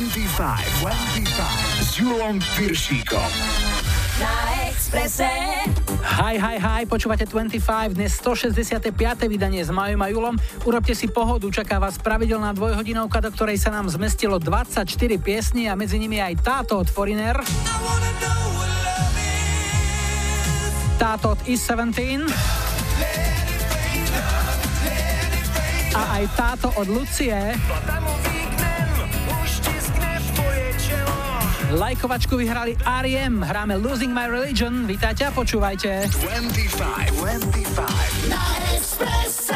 25, 25 s Julom Piršíkom. Na Exprese. Hi, hi, hi, počúvate 25, dnes 165. vydanie s Majom a Julom. Urobte si pohodu, čaká vás pravidelná dvojhodinovka, do ktorej sa nám zmestilo 24 piesní a medzi nimi aj táto od Foreigner. Táto od Is 17. A aj táto od Lucie. Lajkovačku vyhrali R.E.M. Hráme Losing My Religion. Vítajte a počúvajte. 25, 25. Na Exprese.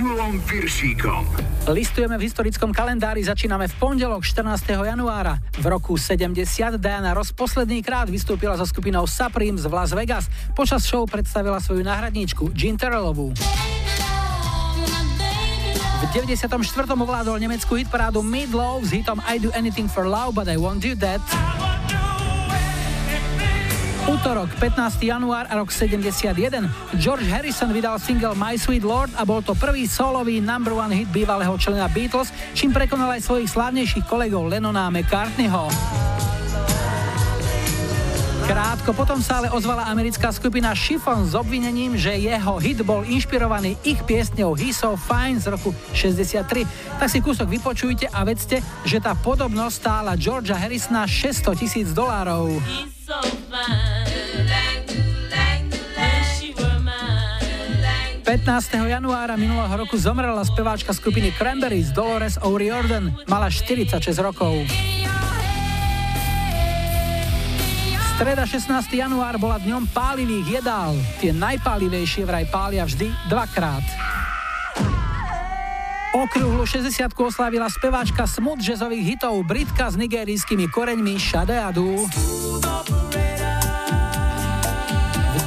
Julom Piršíkom. Listujeme v historickom kalendári, začíname v pondelok 14. januára. V roku 70 Diana Ross posledný krát vystúpila so skupinou Supreme z Las Vegas. Počas show predstavila svoju náhradníčku Jean Terrellovú. V 94. ovládol nemeckú hitparádu Midlow s hitom I do anything for love, but I won't do that. Útorok, 15. január a rok 71. George Harrison vydal single My Sweet Lord a bol to prvý solový number one hit bývalého člena Beatles, čím prekonal aj svojich slávnejších kolegov Lennona a McCartneyho. Krátko potom sa ale ozvala americká skupina Chiffon s obvinením, že jeho hit bol inšpirovaný ich piesňou He's So Fine z roku 63. Tak si kúsok vypočujte a vedzte, že tá podobnosť stála Georgia Harrisona 600 tisíc dolárov. 15. januára minulého roku zomrela speváčka skupiny Cranberries Dolores O'Riordan. Mala 46 rokov. Streda 16. január bola dňom pálivých jedál. Tie najpálivejšie vraj pália vždy dvakrát. Okrúhlu 60 oslávila speváčka smooth jazzových hitov Britka s nigerijskými koreňmi Shade Adu.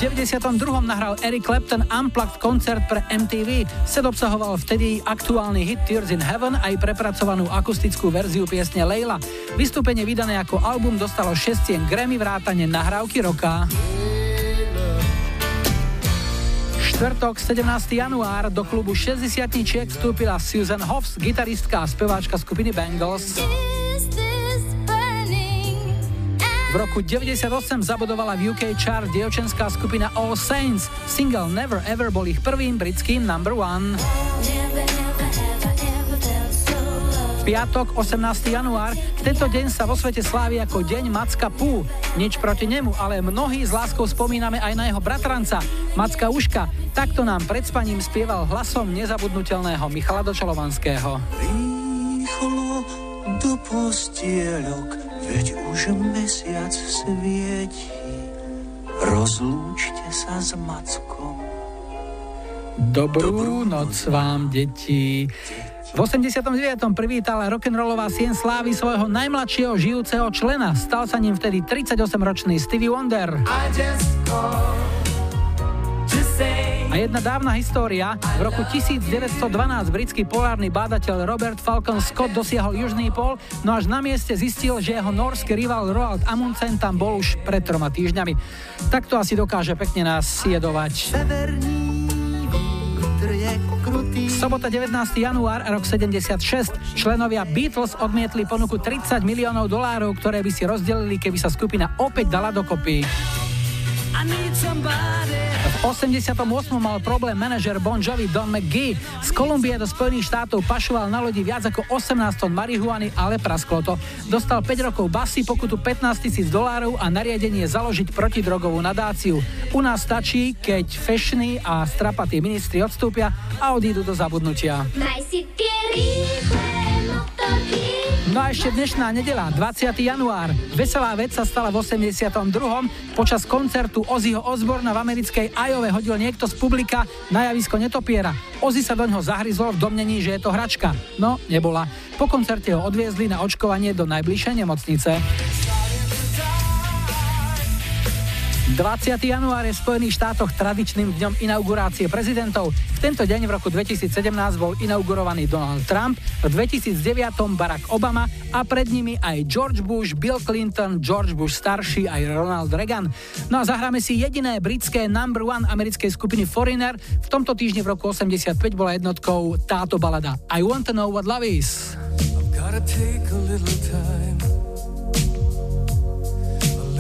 92. nahral Eric Clapton Unplugged koncert pre MTV. Set obsahoval vtedy aktuálny hit Tears in Heaven aj prepracovanú akustickú verziu piesne Leila. Vystúpenie vydané ako album dostalo 6 cien Grammy vrátane nahrávky roka. Štvrtok, 17. január, do klubu 60 vstúpila Susan Hoffs, gitaristka a speváčka skupiny Bangles. V roku 98 zabudovala v UK chart dievčenská skupina All Saints. Single Never Ever bol ich prvým britským number one. Piatok, 18. január. Tento deň sa vo svete slávi ako Deň Macka Pú. Nič proti nemu, ale mnohí s láskou spomíname aj na jeho bratranca, Macka Uška. Takto nám pred spaním spieval hlasom nezabudnutelného Michala Dočalovanského. Rýchlo do postieľok veď už mesiac svieti. Rozlúčte sa s Mackom. Dobrú, Dobrú noc vám, deti. V 89. privítala rock'n'rollová sien slávy svojho najmladšieho žijúceho člena. Stal sa ním vtedy 38-ročný Stevie Wonder. A jedna dávna história. V roku 1912 britský polárny bádateľ Robert Falcon Scott dosiahol južný pol, no až na mieste zistil, že jeho norský rival Roald Amundsen tam bol už pred troma týždňami. Tak to asi dokáže pekne nás siedovať. Sobota 19. január, rok 76. Členovia Beatles odmietli ponuku 30 miliónov dolárov, ktoré by si rozdelili, keby sa skupina opäť dala dokopy. V 88. mal problém manažer Bon Jovi Don McGee. Z Kolumbie do Spojených štátov pašoval na lodi viac ako 18 tón marihuany, ale prasklo to. Dostal 5 rokov basy, pokutu 15 tisíc dolárov a nariadenie založiť protidrogovú nadáciu. U nás stačí, keď fešní a strapatí ministri odstúpia a odídu do zabudnutia. Maj si tie rýchle. No a ešte dnešná nedela, 20. január. Veselá vec sa stala v 82. Počas koncertu Ozzyho Osborna v americkej Ajove hodil niekto z publika na javisko netopiera. Ozzy sa do ňoho zahryzol v domnení, že je to hračka. No, nebola. Po koncerte ho odviezli na očkovanie do najbližšej nemocnice. 20. január je v Spojených štátoch tradičným dňom inaugurácie prezidentov. V tento deň v roku 2017 bol inaugurovaný Donald Trump, v 2009 Barack Obama a pred nimi aj George Bush, Bill Clinton, George Bush starší aj Ronald Reagan. No a zahráme si jediné britské number one americkej skupiny Foreigner. V tomto týždni v roku 85 bola jednotkou táto balada I Want to Know What Love Is. little time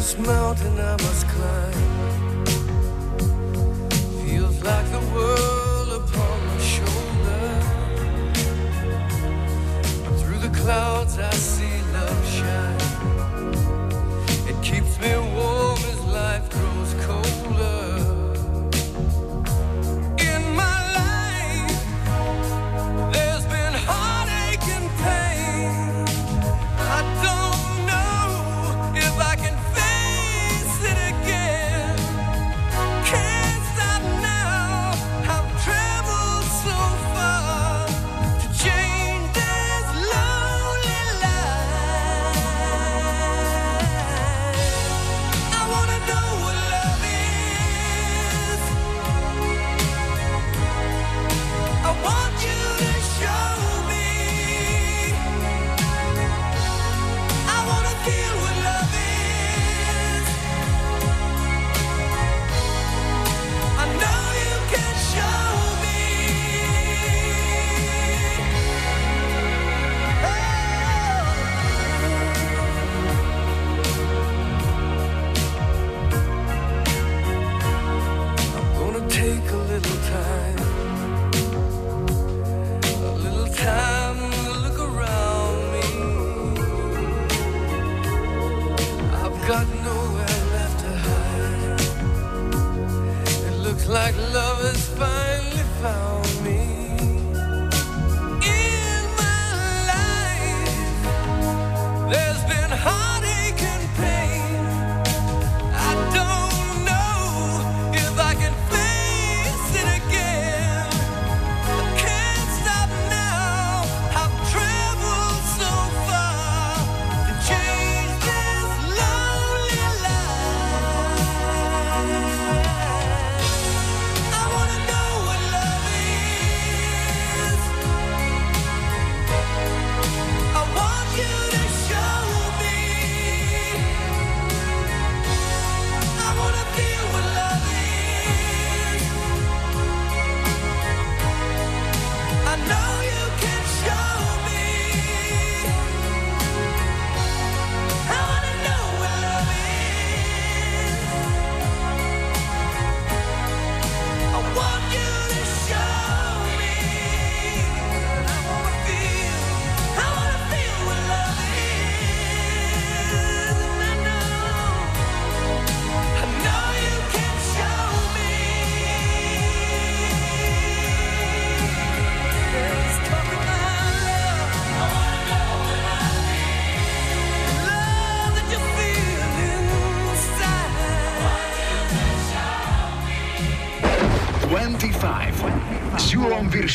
this mountain I must climb. Feels like the world upon my shoulder. Through the clouds I see.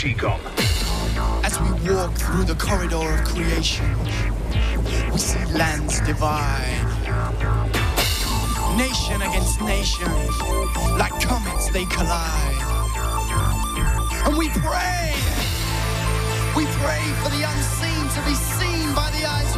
Viršíkom. As we walk through the corridor of creation, we see lands divide. Nation against nation, like comets they collide. And we pray, we pray for the unseen to be seen by the eyes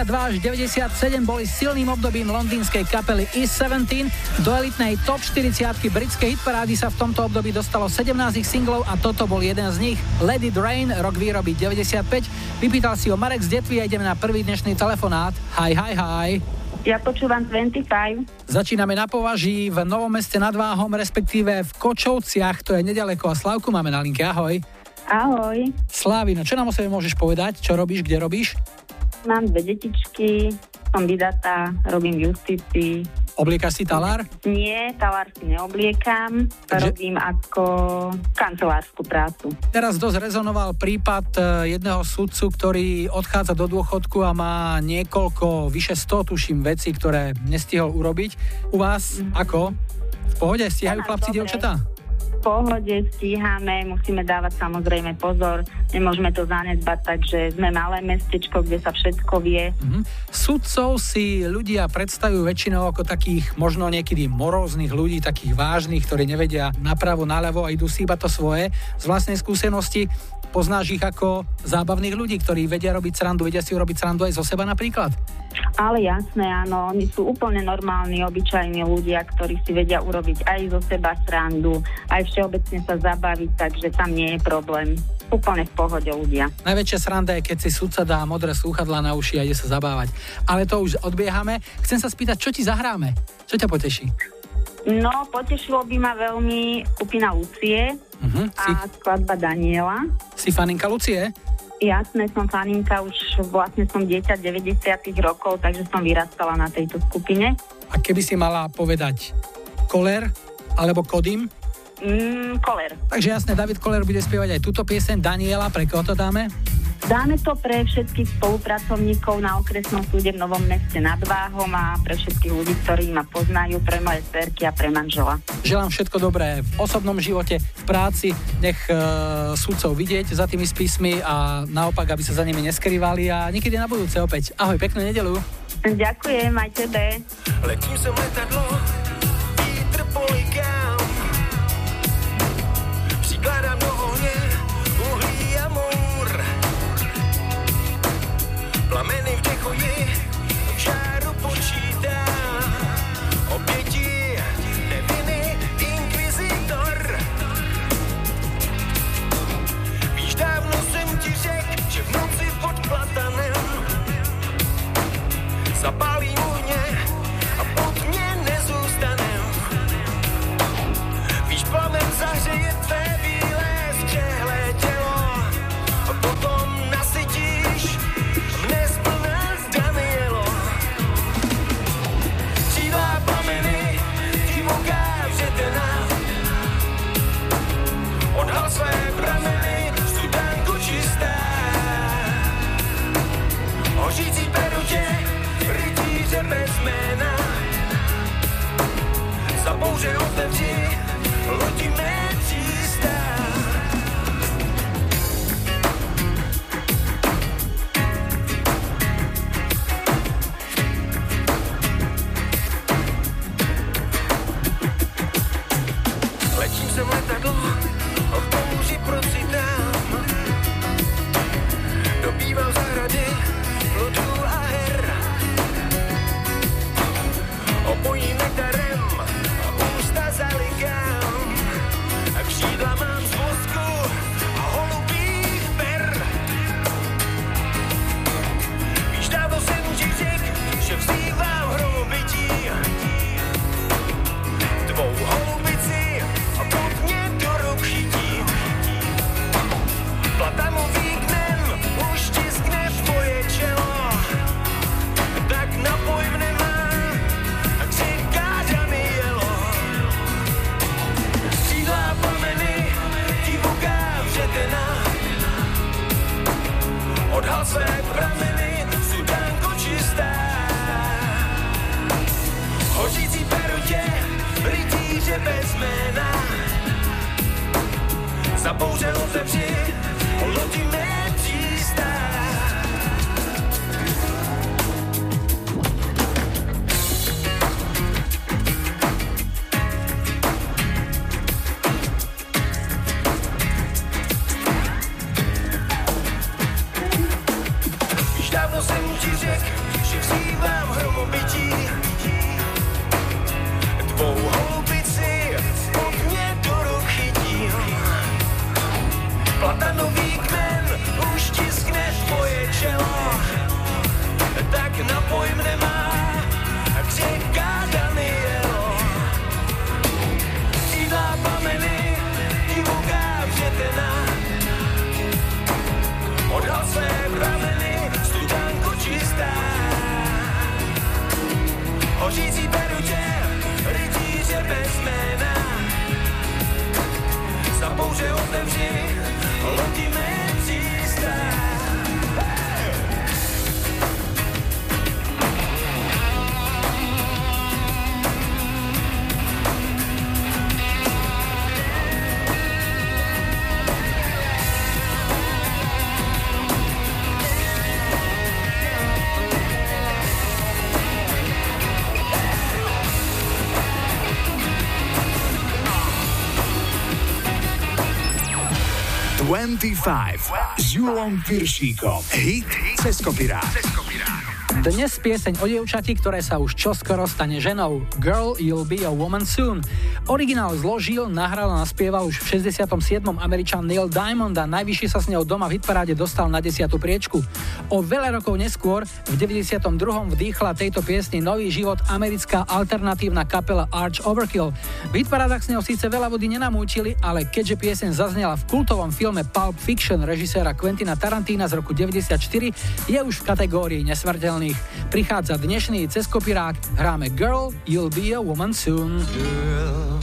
92 až 97 boli silným obdobím londýnskej kapely E17. Do elitnej top 40 britskej hitparády sa v tomto období dostalo 17 ich singlov a toto bol jeden z nich. Let It Rain, rok výroby 95. Vypýtal si ho Marek z Detvy a ideme na prvý dnešný telefonát. Hi, hi, hi. Ja počúvam 25. Začíname na považí v Novom meste nad Váhom, respektíve v Kočovciach, to je nedaleko a Slavku máme na linke, ahoj. Ahoj. Slávino, čo nám o sebe môžeš povedať? Čo robíš, kde robíš? Mám dve detičky, som vydatá, robím v justícii. Obliekaš si talár? Nie, talár si neobliekam, Takže- robím ako kancelárskú prácu. Teraz dosť rezonoval prípad e, jedného sudcu, ktorý odchádza do dôchodku a má niekoľko, vyše 100 tuším vecí, ktoré nestihol urobiť. U vás ako? V pohode? Stíhajú chlapci, dievčatá? Pohode stíhame, musíme dávať samozrejme pozor, nemôžeme to zanedbať, takže sme malé mestečko, kde sa všetko vie. Mhm. Sudcov si ľudia predstavujú väčšinou ako takých možno niekedy moróznych ľudí, takých vážnych, ktorí nevedia napravo, naľavo a idú si iba to svoje. Z vlastnej skúsenosti poznáš ich ako zábavných ľudí, ktorí vedia robiť srandu, vedia si urobiť srandu aj zo seba napríklad? Ale jasné, áno, oni sú úplne normálni, obyčajní ľudia, ktorí si vedia urobiť aj zo seba srandu, aj všeobecne sa zabaviť, takže tam nie je problém. Úplne v pohode ľudia. Najväčšia sranda je, keď si sudca dá modré slúchadlá na uši a ide sa zabávať. Ale to už odbiehame. Chcem sa spýtať, čo ti zahráme? Čo ťa poteší? No, potešilo by ma veľmi skupina Lucie Uh-huh. Si, a skladba Daniela. si faninka Lucie? Jasné, som faninka, už vlastne som dieťa 90 rokov, takže som vyrastala na tejto skupine. A keby si mala povedať Koler alebo Kodim, Mm, Koler. Takže jasne, David Koler bude spievať aj túto pieseň. Daniela, pre koho to dáme? Dáme to pre všetkých spolupracovníkov na okresnom súde v Novom meste nad Váhom a pre všetkých ľudí, ktorí ma poznajú, pre moje cerky a pre manžela. Želám všetko dobré v osobnom živote, v práci, nech uh, súdcov vidieť za tými spismi a naopak, aby sa za nimi neskrývali a niekedy na budúce opäť. Ahoj, peknú nedelu. Ďakujem, aj tebe. Letím som letadlo, 25 s Julom Piršíkom. Hit cez kopirát. Dnes pieseň o dievčati, ktoré sa už čoskoro stane ženou. Girl, you'll be a woman soon. Originál zložil, nahral a naspieval už v 67. američan Neil Diamond a najvyššie sa s ňou doma v hitparáde dostal na 10. priečku. O veľa rokov neskôr, v 92. vdýchla tejto piesni nový život americká alternatívna kapela Arch Overkill – v hitparádach s ňou síce veľa vody nenamúčili, ale keďže pieseň zaznela v kultovom filme Pulp Fiction režiséra Quentina Tarantína z roku 94, je už v kategórii nesmrteľných. Prichádza dnešný cez hráme Girl, You'll be a woman soon. Girl,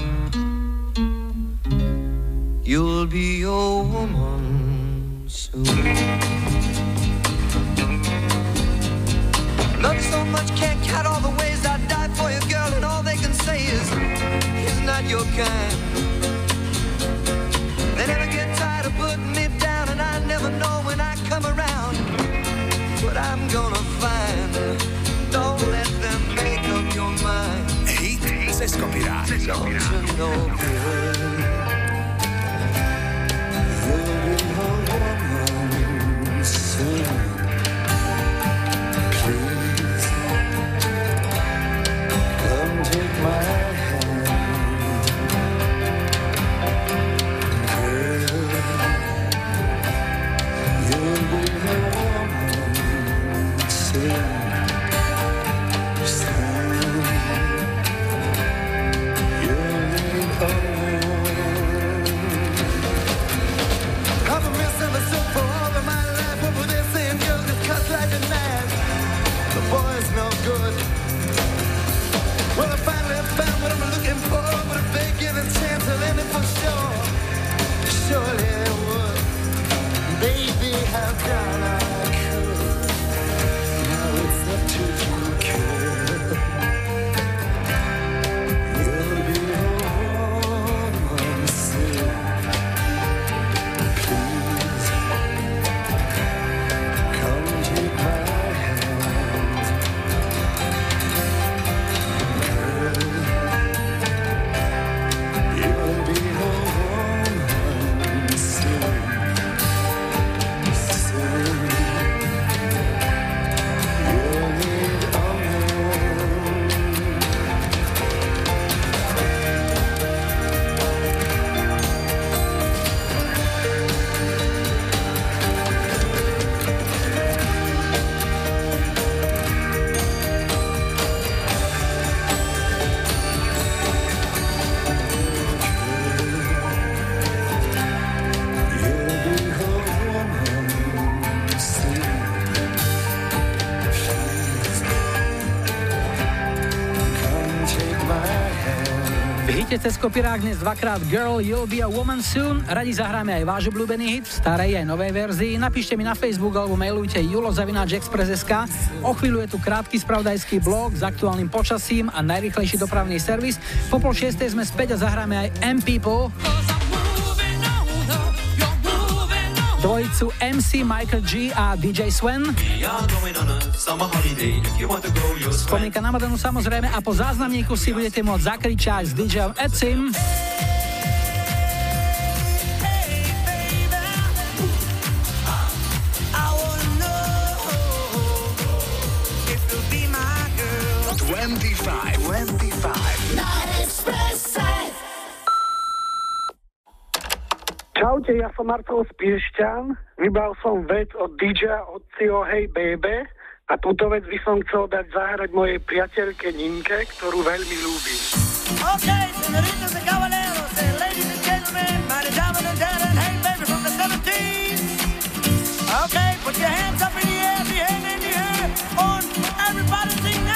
You'll be a woman Hit cez kopirát. Don't Kopirák dnes dvakrát Girl, You'll Be a Woman Soon. Radi zahráme aj váš obľúbený hit v starej aj novej verzii. Napíšte mi na Facebook alebo mailujte julozavináčexpress.sk. O chvíľu je tu krátky spravodajský blog s aktuálnym počasím a najrychlejší dopravný servis. Po pol šiestej sme späť a zahráme aj M People. Dvojicu MC Michael G a DJ Swen. Spomienka na Madenu samozrejme a po záznamníku si budete môcť zakričať s DJom Edsim. If you'll be my girl. 25, 25. Na Expresse. Čaute, ja som Marcel Spiešťan. Vybral som vec od DJ Ocio Hey Baby a túto vec by som chcel dať zahrať mojej priateľke Ninke, ktorú veľmi ľúbim. Okay, senoritas and caballeros, and ladies and gentlemen, mighty diamond and dad and hey baby from the 70s. Okay, put your hands up in the air, the in the air, on everybody sing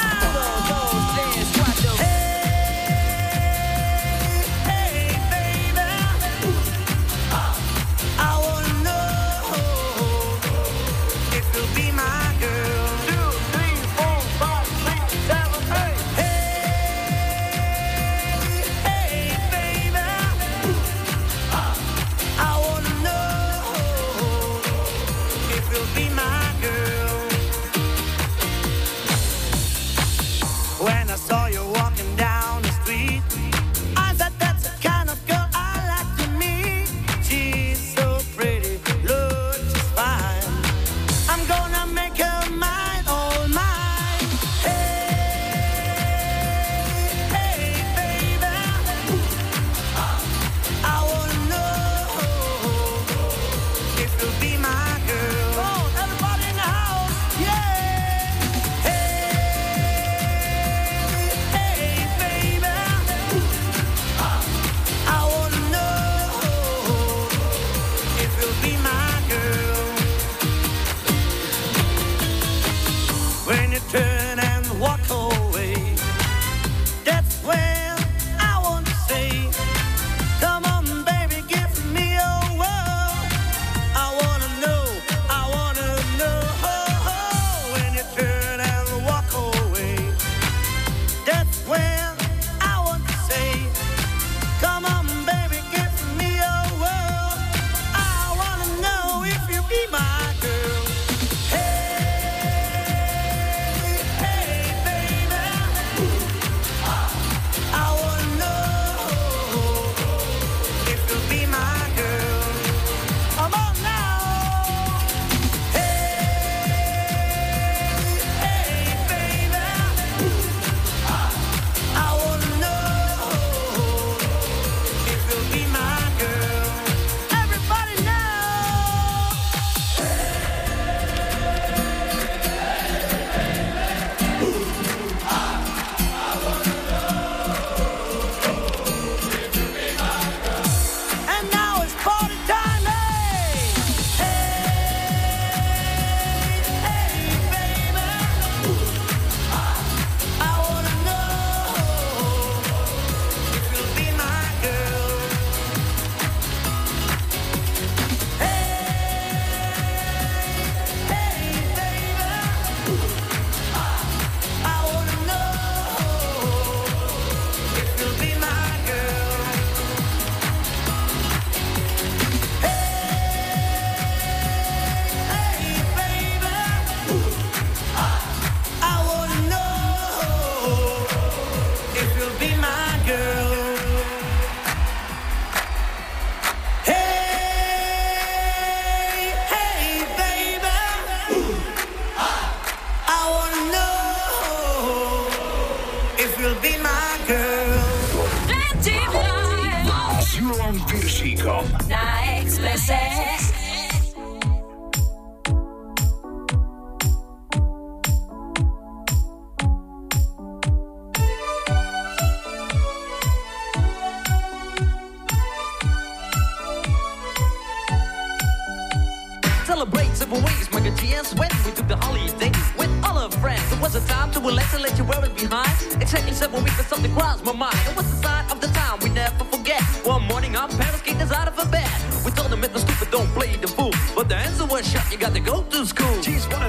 Several ways, my good GS when we took the holiday with all our friends. It was a time to relax and let you wear it behind. Exactly seven weeks, and something crossed my mind. It was the sign of the time we never forget. One morning, our parents kicked us out of a bed. We told them it was stupid, don't play the fool. But the answer was shut, you got to go to school.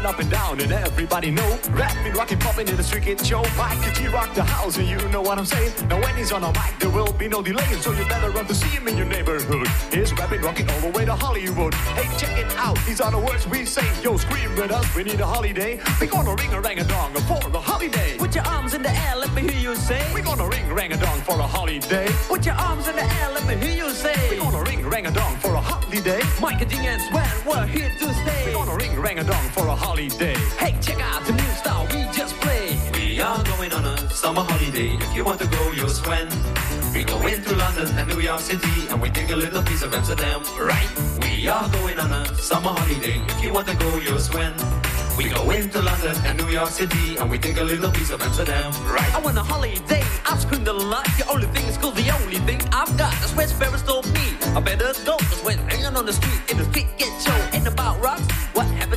Up and down and everybody know Rapping, rocking, popping in the street kid show Mike the G rock the house and you know what I'm saying. Now when he's on a mic there will be no delay So you better run to see him in your neighborhood. He's rapping, rocking all the way to Hollywood. Hey check it out, these are the words we say. Yo scream with us, we need a holiday. We gonna ring a rang a dong for the holiday. Put your arms in the air, let me hear you say. We gonna ring rang a dong for a holiday. Put your arms in the air, let me hear you say. We gonna ring rang a dong for a holiday. Mike and Ding and Sven, we're here to stay. We gonna ring rang a dong for a holiday Hey, check out the new style we just played. We are going on a summer holiday. If you want to go, you'll swim. We go into London and New York City and we take a little piece of Amsterdam, right? We are going on a summer holiday. If you want to go, you'll swim. We go into London and New York City and we take a little piece of Amsterdam, right? I want a holiday, I've screamed a lot. The only thing is cool, the only thing I've got. That's where Ferris told me. I better go, cause when hanging on the street in the street get show ain't about rocks.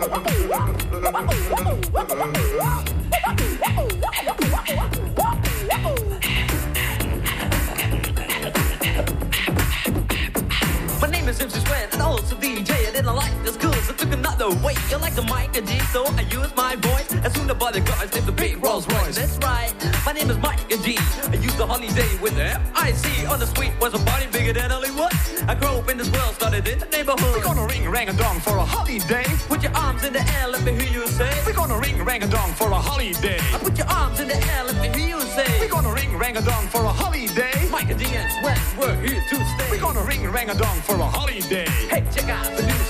My name is MC Sven and also DJ. I didn't like the schools, I took another way. You like the mic and G, so I use my voice. As soon as the guys did the big Rolls Royce. That's right, my name is Mike and G. I used the holiday with the M-I-C. On the street was a party bigger than Hollywood. I grew up in this world, started in the neighborhood. We're gonna ring rang a dong for a holiday. Put your arms in the air, let me hear you say. We're gonna ring rang a dong for a holiday. I put your arms in the air, let me hear you say. We're gonna ring rang a dong for a holiday. Mike and D and Swen, we're here to stay. We're gonna ring rang a dong for a holiday. Hey, check out the new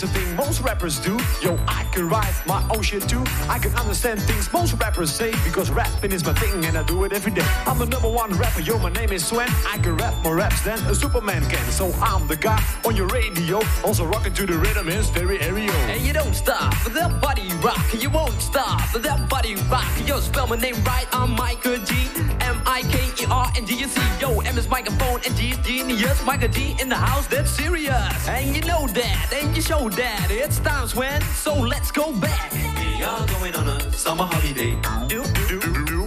to be most rappers do. Yo, I can write my own shit too. I can understand things most rappers say because rapping is my thing and I do it every day. I'm the number one rapper, yo, my name is Swen. I can rap more raps than a Superman can. So I'm the guy on your radio, also rocking to the rhythm in stereo. And you don't stop that body rock. You won't stop that body rock. Yo, spell my name right. I'm Michael G. M I K E R N G U C. Yo, M is microphone and G is genius. Michael G in the house, that's serious. And you know that, and you show that. It's times when, so let's go back. We are going on a summer holiday. Do, do, do, do.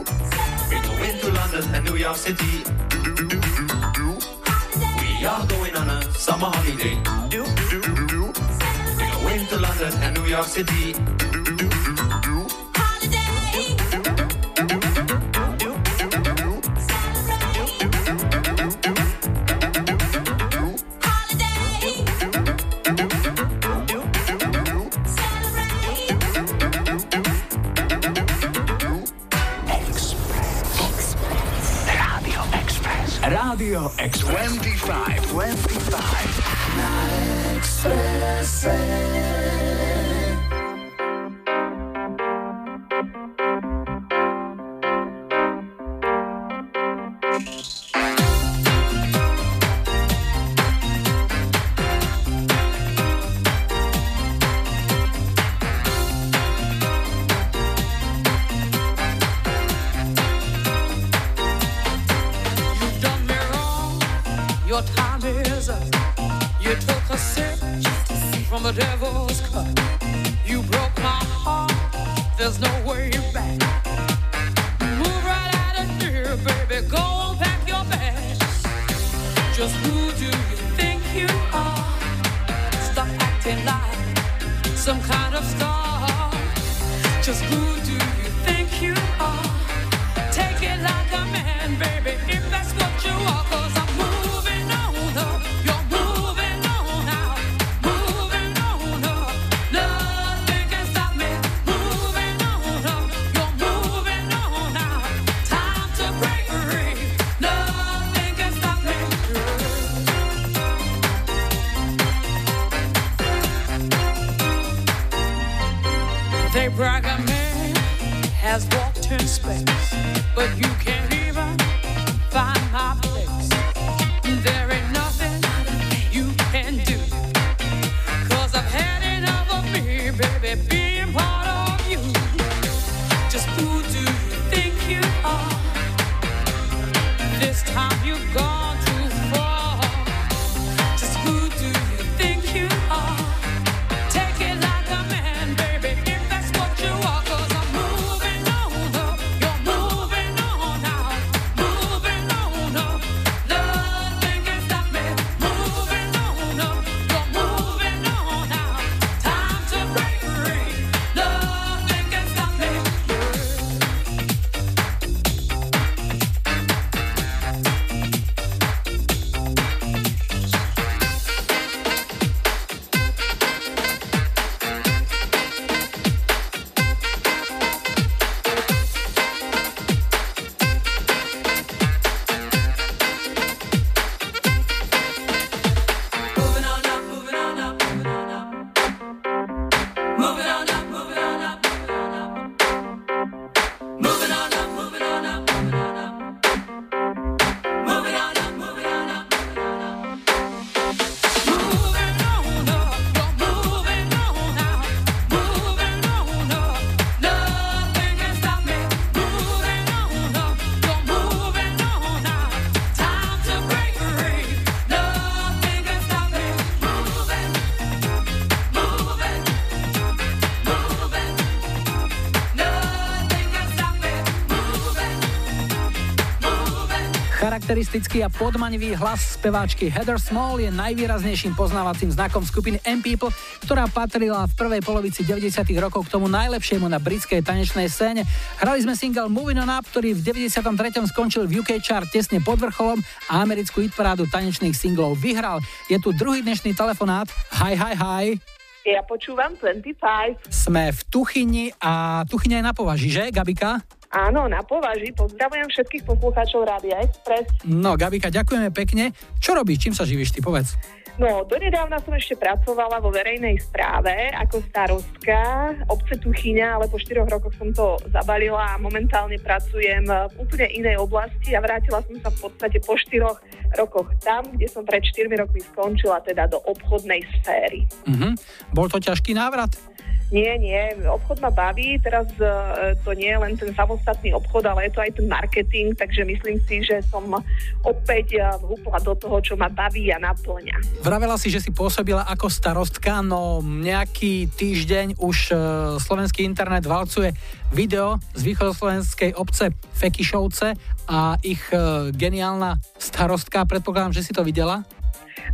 We go into London and New York City. We are going on a summer holiday. Do, do, do, do. We go into London and New York City. Rádio Charakteristický a podmanivý hlas speváčky Heather Small je najvýraznejším poznávacím znakom skupiny M-People, ktorá patrila v prvej polovici 90. rokov k tomu najlepšiemu na britskej tanečnej scéne. Hrali sme single Moving On Up, ktorý v 93. skončil v UK chart tesne pod vrcholom a americkú hitparádu tanečných singlov vyhral. Je tu druhý dnešný telefonát. Hi, hi, hi. Ja počúvam 25. Sme v Tuchyni a Tuchyňa je na považi, že, Gabika? Áno, na považi. Pozdravujem všetkých poslucháčov Rádia Express. No, Gabika, ďakujeme pekne. Čo robíš? Čím sa živíš, ty povedz? No, donedávna som ešte pracovala vo verejnej správe ako starostka obce Tuchyňa, ale po 4 rokoch som to zabalila a momentálne pracujem v úplne inej oblasti a vrátila som sa v podstate po 4 rokoch tam, kde som pred 4 rokmi skončila, teda do obchodnej sféry. Mhm. Bol to ťažký návrat? Nie, nie, obchod ma baví, teraz e, to nie je len ten samostatný obchod, ale je to aj ten marketing, takže myslím si, že som opäť vhúpla do toho, čo ma baví a naplňa. Vravela si, že si pôsobila ako starostka, no nejaký týždeň už e, slovenský internet valcuje video z východoslovenskej obce Fekišovce a ich e, geniálna starostka, predpokladám, že si to videla?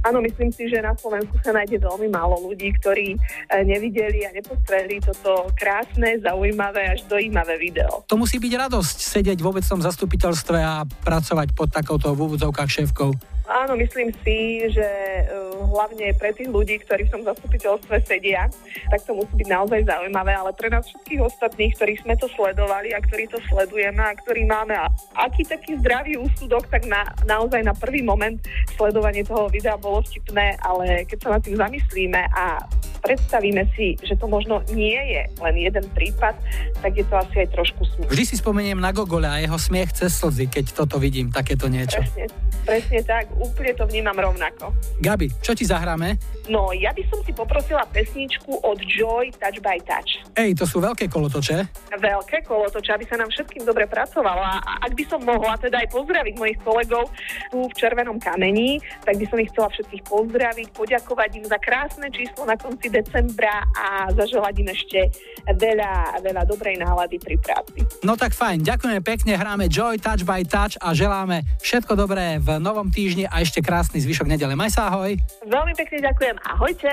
Áno, myslím si, že na Slovensku sa nájde veľmi málo ľudí, ktorí e, nevideli a nepostrehli toto krásne, zaujímavé až dojímavé video. To musí byť radosť sedieť v obecnom zastupiteľstve a pracovať pod takouto v úvodzovkách šéfkou. Áno, myslím si, že uh, hlavne pre tých ľudí, ktorí v tom zastupiteľstve sedia, tak to musí byť naozaj zaujímavé, ale pre nás všetkých ostatných, ktorí sme to sledovali a ktorí to sledujeme a ktorí máme a aký taký zdravý úsudok, tak na, naozaj na prvý moment sledovanie toho videa bolo vtipné, ale keď sa nad tým zamyslíme a predstavíme si, že to možno nie je len jeden prípad, tak je to asi aj trošku smiešne. Vždy si spomeniem na Gogola a jeho smiech cez slzy, keď toto vidím, takéto niečo. Presne, presne tak úplne to vnímam rovnako. Gabi, čo ti zahráme? No, ja by som si poprosila pesničku od Joy Touch by Touch. Ej, to sú veľké kolotoče. Veľké kolotoče, aby sa nám všetkým dobre pracovalo. A ak by som mohla teda aj pozdraviť mojich kolegov tu v Červenom kameni, tak by som ich chcela všetkých pozdraviť, poďakovať im za krásne číslo na konci decembra a zaželať im ešte veľa, veľa dobrej nálady pri práci. No tak fajn, ďakujeme pekne, hráme Joy Touch by Touch a želáme všetko dobré v novom týždni a ešte krásny zvyšok nedele. Maj sa ahoj. Veľmi pekne ďakujem. Ahojte.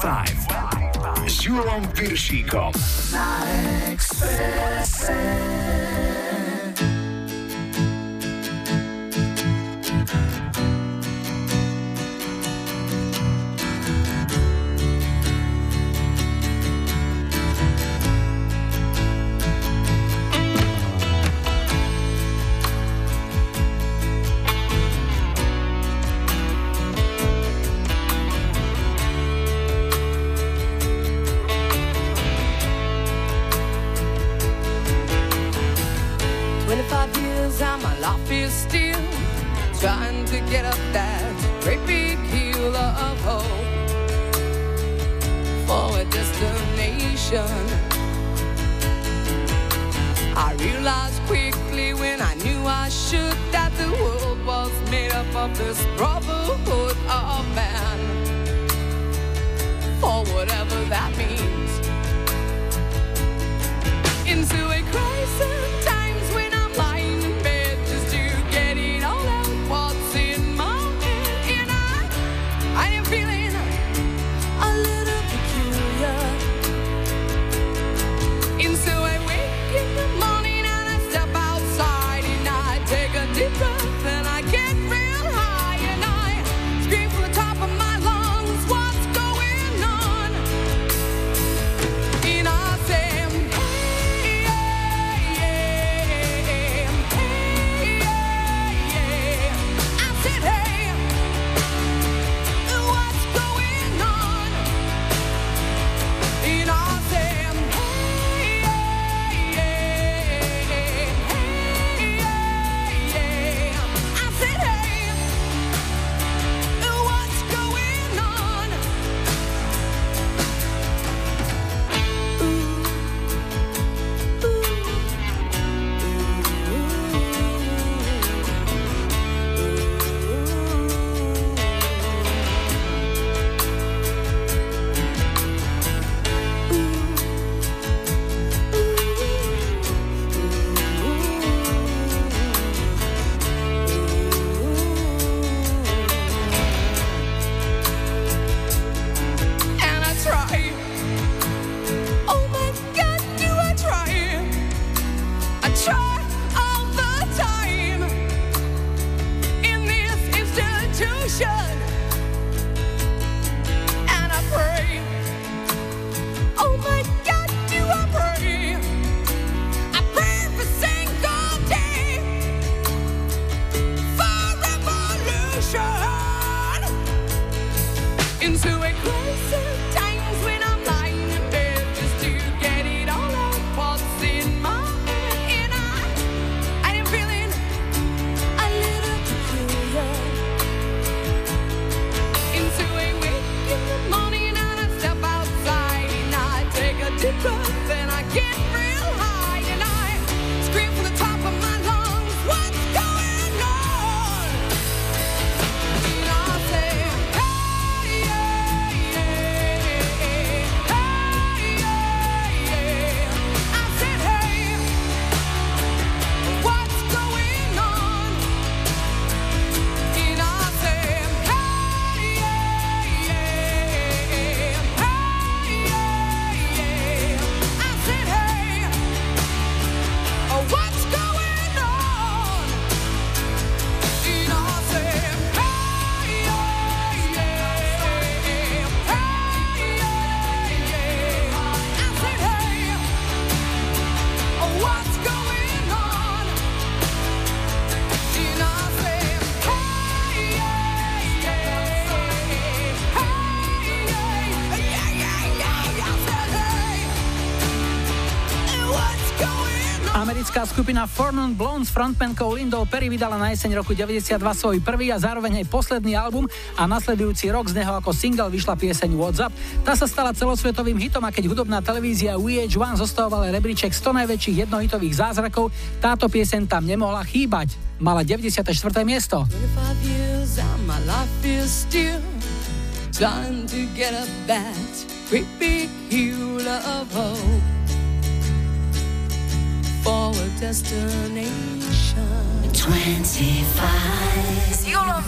Live s Júlom Piršíkom na Expresse. skupina Forman Blondes s frontmankou Lindou Perry vydala na jeseň roku 92 svoj prvý a zároveň aj posledný album a nasledujúci rok z neho ako single vyšla pieseň What's Tá sa stala celosvetovým hitom a keď hudobná televízia VH1 zostavovala rebríček 100 najväčších jednohitových zázrakov, táto pieseň tam nemohla chýbať. Mala 94. miesto. Starting to get up that great big of hope for a destination. 25. Z Julą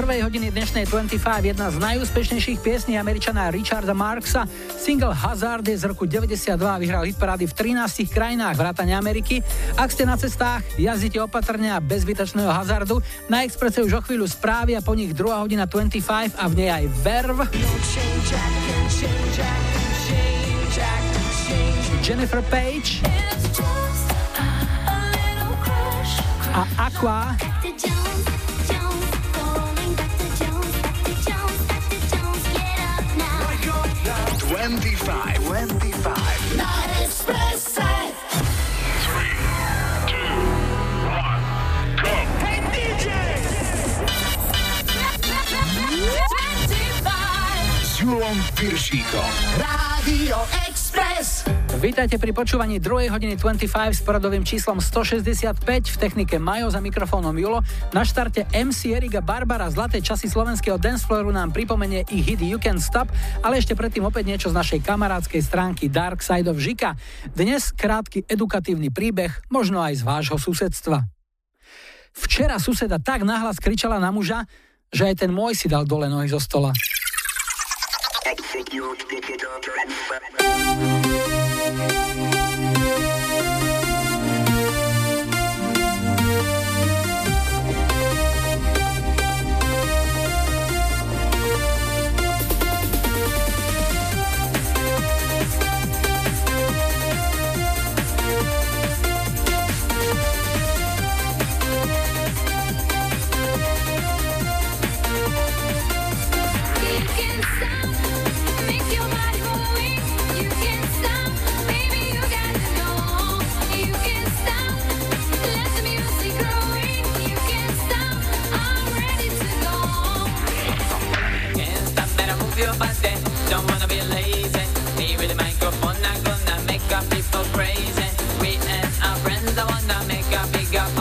prvej hodiny dnešnej 25 jedna z najúspešnejších piesní američana Richarda Marksa. Single Hazard je z roku 92 a vyhral hitparády v 13 krajinách vrátane Ameriky. Ak ste na cestách, jazdite opatrne a bez zbytočného hazardu. Na Expresse už o chvíľu správy a po nich druhá hodina 25 a v nej aj Verve. Jennifer Page a Aqua 25. 25. Na Expresse. Hey S Julom Piršíkom. Rádio Express. Vítajte pri počúvaní 2. hodiny 25 s poradovým číslom 165 v technike Majo za mikrofónom Julo. Na štarte MC Erika Barbara Zlaté časy slovenského danceflooru nám pripomenie ich hit You Can Stop, ale ešte predtým opäť niečo z našej kamarádskej stránky Dark Side of Žika. Dnes krátky edukatívny príbeh, možno aj z vášho susedstva. Včera suseda tak nahlas kričala na muža, že aj ten môj si dal dole nohy zo stola. Música Don't wanna be lazy. Microphone, I'm gonna make people crazy. We and our friends, I wanna make a bigger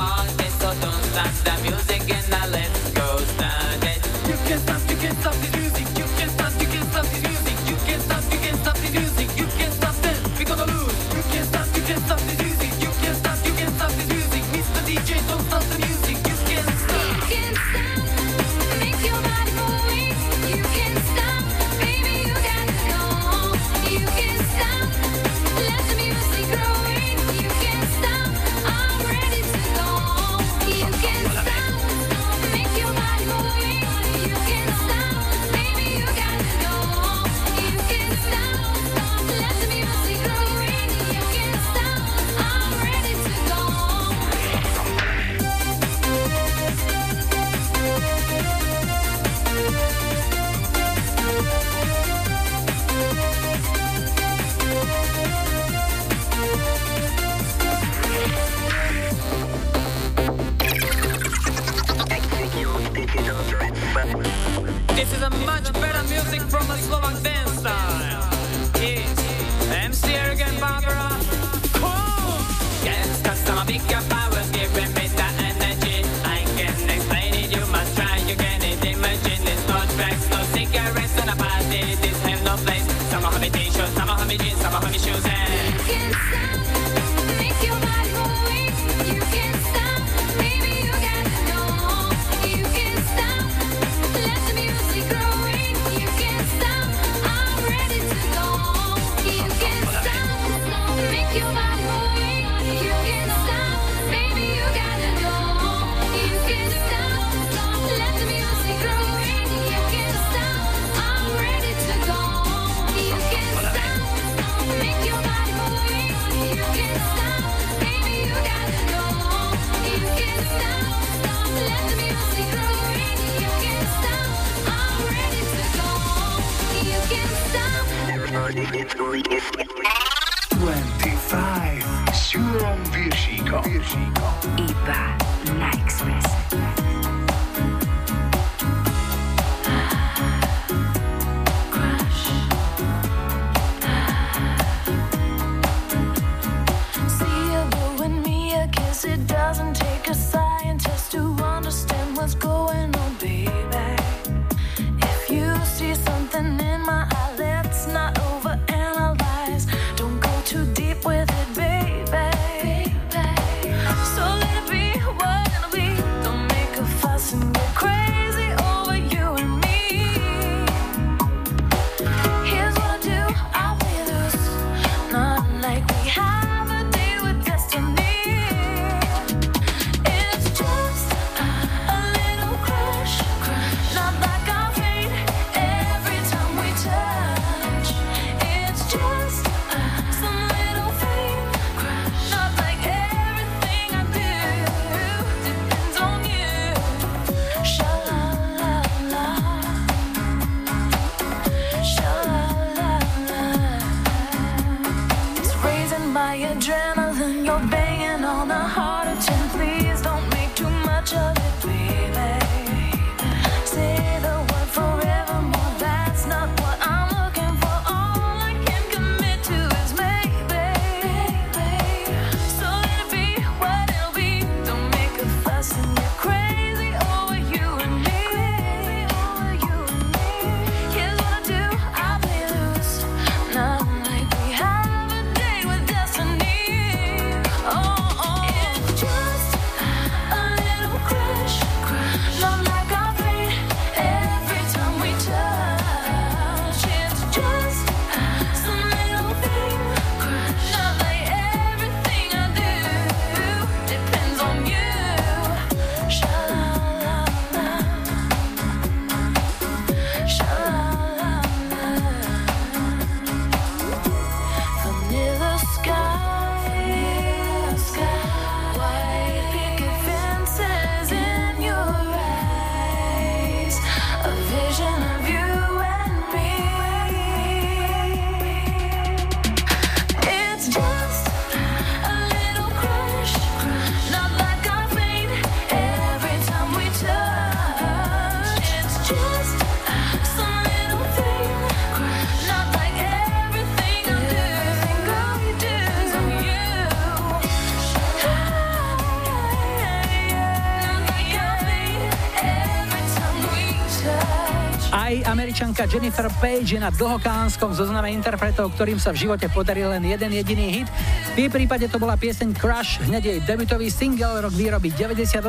Spevačka Jennifer Page je na dlhokánskom zozname interpretov, ktorým sa v živote podaril len jeden jediný hit. V jej prípade to bola pieseň Crush, hneď jej debutový single, rok výroby 98,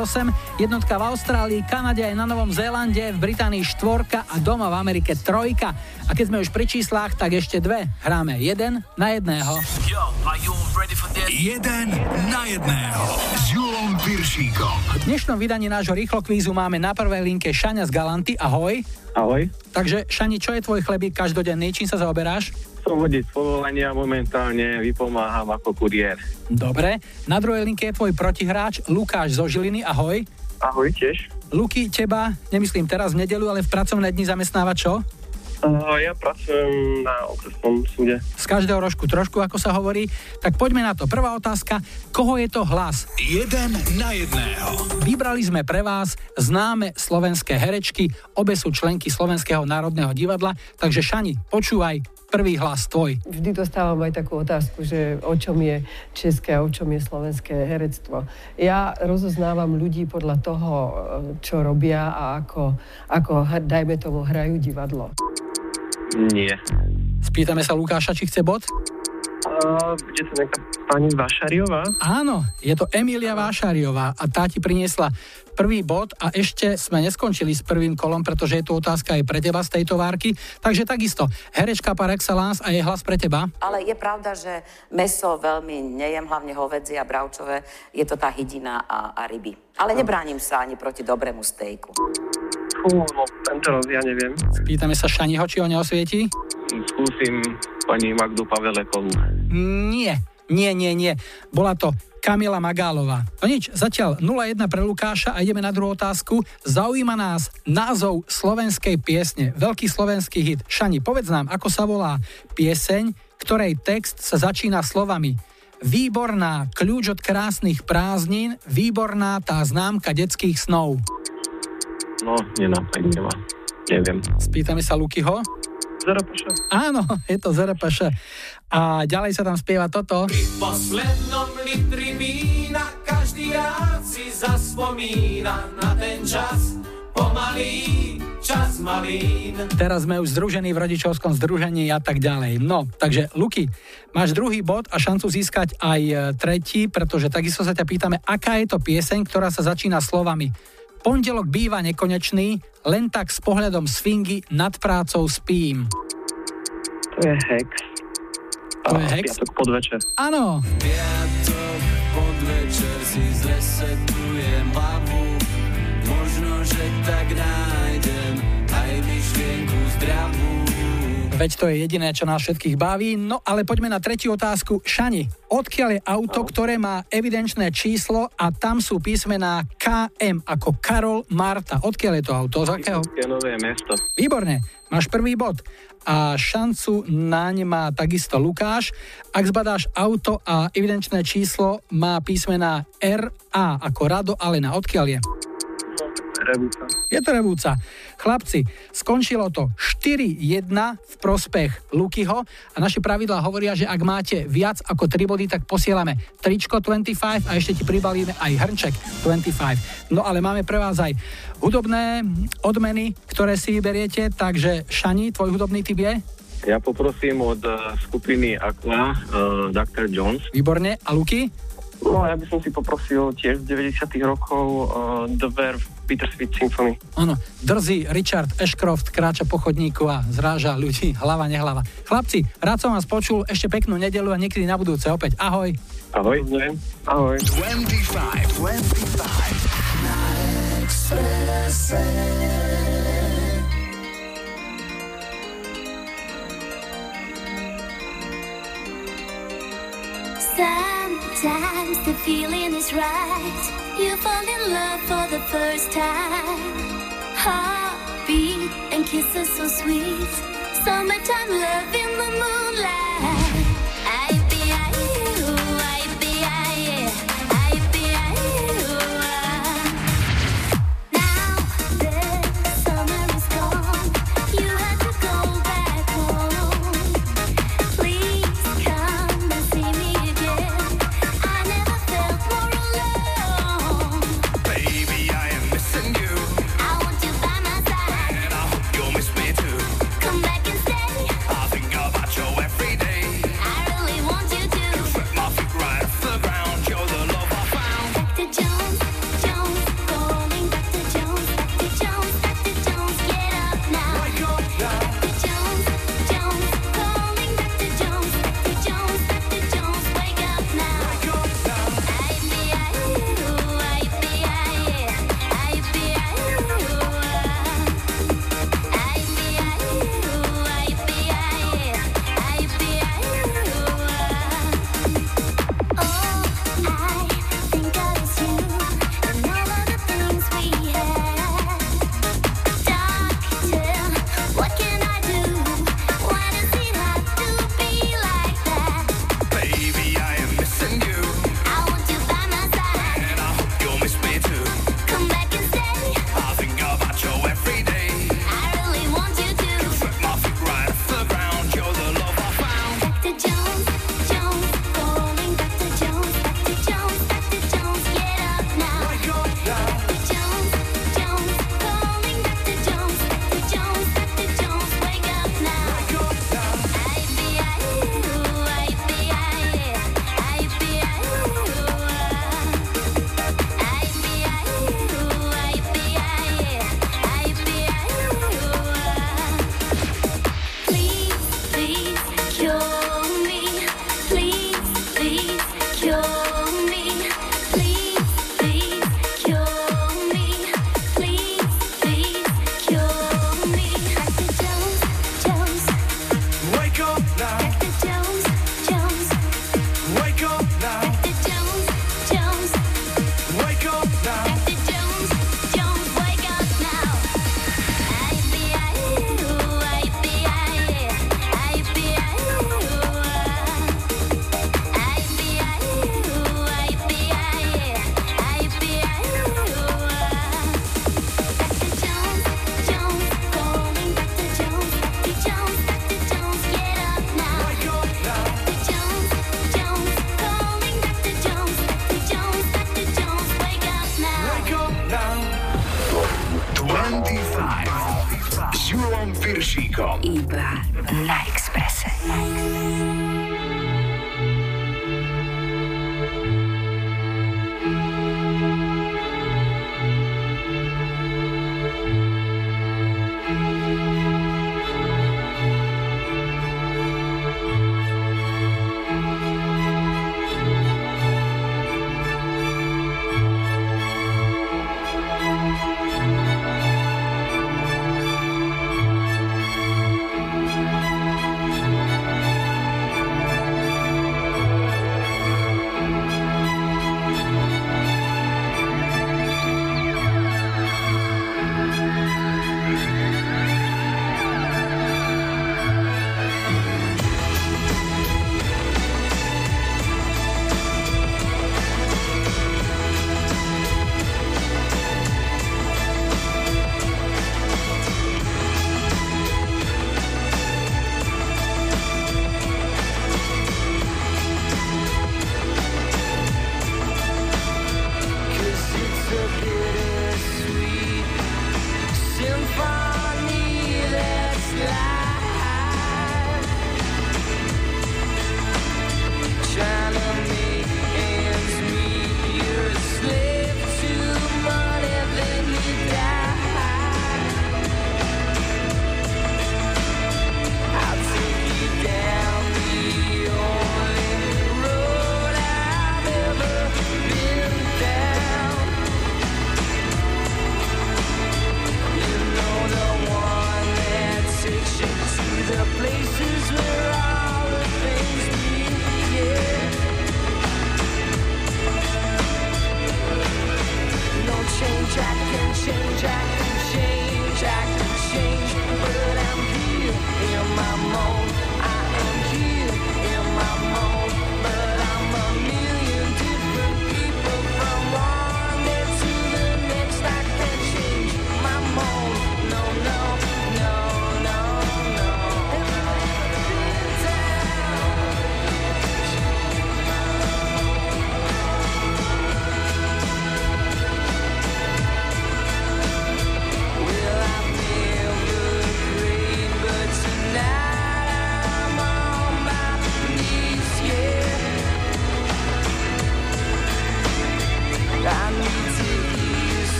jednotka v Austrálii, Kanade aj na Novom Zélande, v Británii štvorka a doma v Amerike trojka. A keď sme už pri číslach, tak ešte dve. Hráme jeden na jedného. Jeden na jedného s Julom Piršíkom. V dnešnom vydaní nášho rýchlo kvízu máme na prvej linke Šaňa z Galanty. Ahoj. Ahoj. Takže Šani, čo je tvoj chlebík každodenný? Čím sa zaoberáš? Som vodič povolania, momentálne vypomáham ako kuriér. Dobre. Na druhej linke je tvoj protihráč Lukáš zo Žiliny. Ahoj. Ahoj tiež. Luky, teba, nemyslím teraz v nedelu, ale v pracovné dni zamestnáva čo? Ja pracujem na okresnom súde. Z každého rožku trošku, ako sa hovorí. Tak poďme na to. Prvá otázka. Koho je to hlas? Jeden na jedného. Vybrali sme pre vás známe slovenské herečky. Obe sú členky Slovenského národného divadla. Takže Šani, počúvaj prvý hlas tvoj. Vždy dostávam aj takú otázku, že o čom je české a o čom je slovenské herectvo. Ja rozoznávam ľudí podľa toho, čo robia a ako, ako dajme tomu, hrajú divadlo. Nie. Spýtame sa Lukáša, či chce bod? Uh, bude to nejaká pani Vašariová? Áno, je to Emília Vášariová a tá ti priniesla prvý bod a ešte sme neskončili s prvým kolom, pretože je tu otázka aj pre teba z tejto várky. Takže takisto, herečka par excellence a je hlas pre teba. Ale je pravda, že meso veľmi nejem, hlavne hovedzie a bravčové. Je to tá hydina a, a ryby. Ale nebránim sa ani proti dobrému stejku. Fú, no tento raz ja neviem. Spýtame sa Šaniho, či ho neosvieti? Skúsim pani Magdu Pavelekovú. Nie, nie, nie, nie. Bola to Kamila Magálová. No nič, zatiaľ 0-1 pre Lukáša a ideme na druhú otázku. Zaujíma nás názov slovenskej piesne, veľký slovenský hit. Šani, povedz nám, ako sa volá pieseň, ktorej text sa začína slovami Výborná, kľúč od krásnych prázdnin, výborná tá známka detských snov. No, nenápadne ma. Neviem. Spýtame sa Lukyho. Zarapaša. Áno, je to Zarapaša. A ďalej sa tam spieva toto. poslednom litri vína každý rád si zaspomína na ten čas pomalý, čas malín. Teraz sme už združení v rodičovskom združení a tak ďalej. No, takže Luky, máš druhý bod a šancu získať aj e, tretí, pretože takisto sa ťa pýtame, aká je to pieseň, ktorá sa začína slovami Pondelok býva nekonečný, len tak s pohľadom sfingy nad prácou spím. To je Hex. To je Hex? Piatok podvečer. Áno. Piatok podvečer si zresetujem hlavu Možno, že tak nájdem Veď to je jediné, čo nás všetkých baví. No ale poďme na tretiu otázku. Šani, odkiaľ je auto, ktoré má evidenčné číslo a tam sú písmená KM ako Karol Marta. Odkiaľ je to auto? Z akého? Nové mesto. Výborne, máš prvý bod. A šancu naň má takisto Lukáš. Ak zbadáš auto a evidenčné číslo má písmená RA ako Rado Alena. Odkiaľ je? Revúca. Je to Revúca. Chlapci, skončilo to 4-1 v prospech Lukyho a naše pravidlá hovoria, že ak máte viac ako 3 body, tak posielame tričko 25 a ešte ti pribalíme aj hrnček 25. No ale máme pre vás aj hudobné odmeny, ktoré si vyberiete, takže Šani, tvoj hudobný typ je? Ja poprosím od uh, skupiny Aqua uh, Dr. Jones. Výborne. A Luky? No, ja by som si poprosil tiež z 90 rokov uh, The Verve Bittersweet Symphony. Áno, drzý Richard Ashcroft kráča po chodníku a zráža ľudí hlava, nehlava. Chlapci, rád som vás počul, ešte peknú nedelu a niekedy na budúce opäť. Ahoj. Ahoj. Ahoj. 25, 25. Na Expresse. Sometimes the feeling is right. You fall in love for the first time. Heartbeat and kisses so sweet. Summertime love in the moonlight. 95. 95. 95. 95. 95. 95. 95. 95.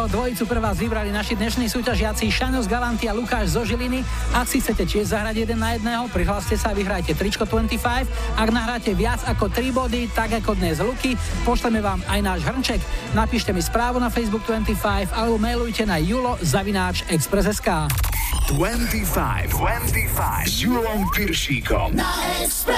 túto dvojicu pre vás vybrali naši dnešní súťažiaci Šanos Galanty a Lukáš zo Žiliny. Ak si chcete tiež zahrať jeden na jedného, prihláste sa a vyhrajte tričko 25. Ak nahráte viac ako 3 body, tak ako dnes Luky, pošleme vám aj náš hrnček. Napíšte mi správu na Facebook 25 alebo mailujte na julo zavináč express.sk. 25, 25 s Julom Piršíkom. Na Expresse.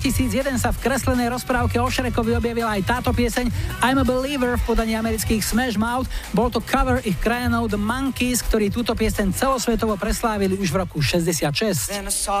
2001 sa v kreslenej rozprávke o Šrekovi objavila aj táto pieseň I'm a Believer v podaní amerických Smash Mouth. Bol to cover ich krajanov The Monkeys, ktorí túto pieseň celosvetovo preslávili už v roku 66. Then I saw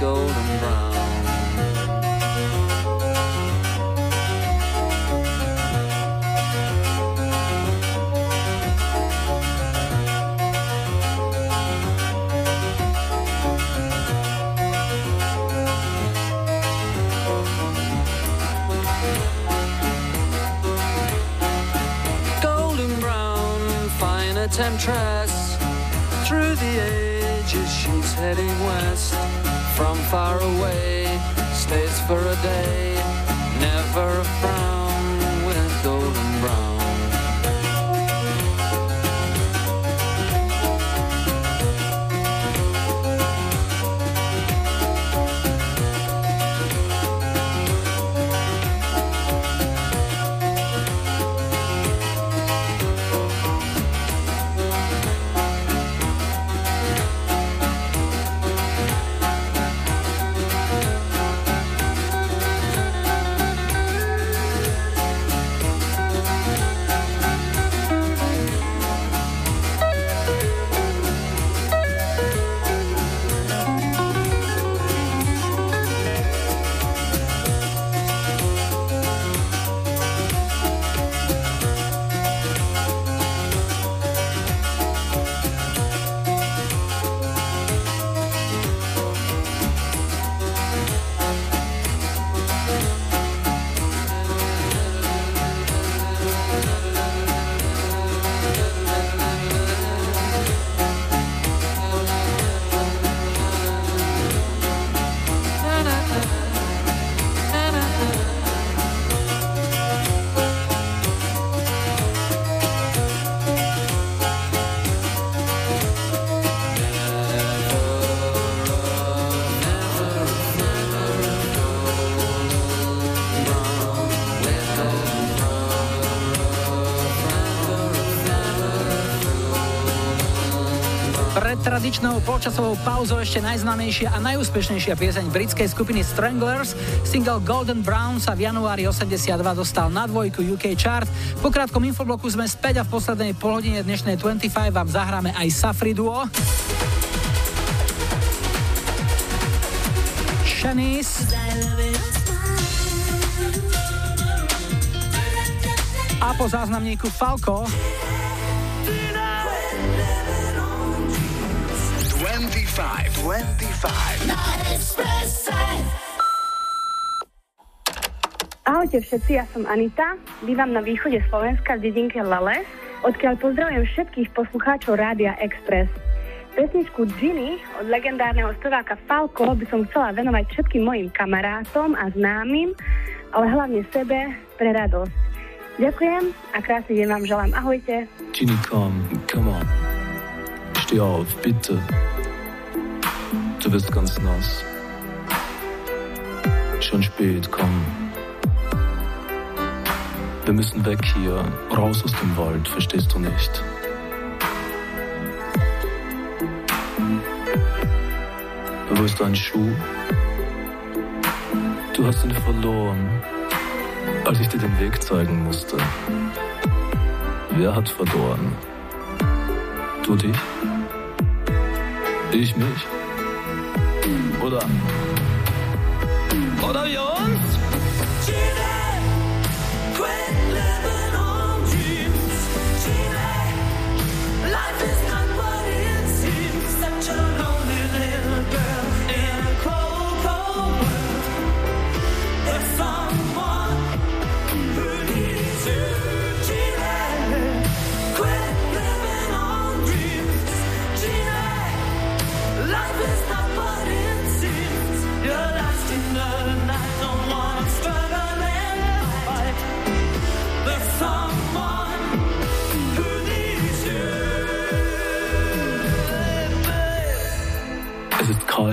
golden brown golden brown, fine temptress. Through the ages, she's heading west. From far away, stays for a day. Never a frown tradičnou polčasovou pauzou ešte najznámejšia a najúspešnejšia pieseň britskej skupiny Stranglers. Single Golden Brown sa v januári 82 dostal na dvojku UK chart. Po krátkom infobloku sme späť a v poslednej polhodine dnešnej 25 vám zahráme aj Safri Duo. Shanice. A po záznamníku Falco 25, 25. Na Expresse. Ahojte všetci, ja som Anita, bývam na východe Slovenska v dedinke Lale, odkiaľ pozdravujem všetkých poslucháčov Rádia Express. Pesničku Ginny od legendárneho speváka Falco by som chcela venovať všetkým mojim kamarátom a známym, ale hlavne sebe pre radosť. Ďakujem a krásny deň vám želám. Ahojte. Ginny, komm, komm on. Steh auf, bitte. Du bist ganz nass. Schon spät, komm. Wir müssen weg hier, raus aus dem Wald, verstehst du nicht? Wo ist dein Schuh? Du hast ihn verloren, als ich dir den Weg zeigen musste. Wer hat verloren? Du dich? Ich mich? 不对。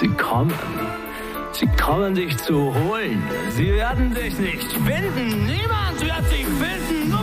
Sie kommen. Sie kommen dich zu holen. Sie werden dich nicht finden. Niemand wird dich finden. Du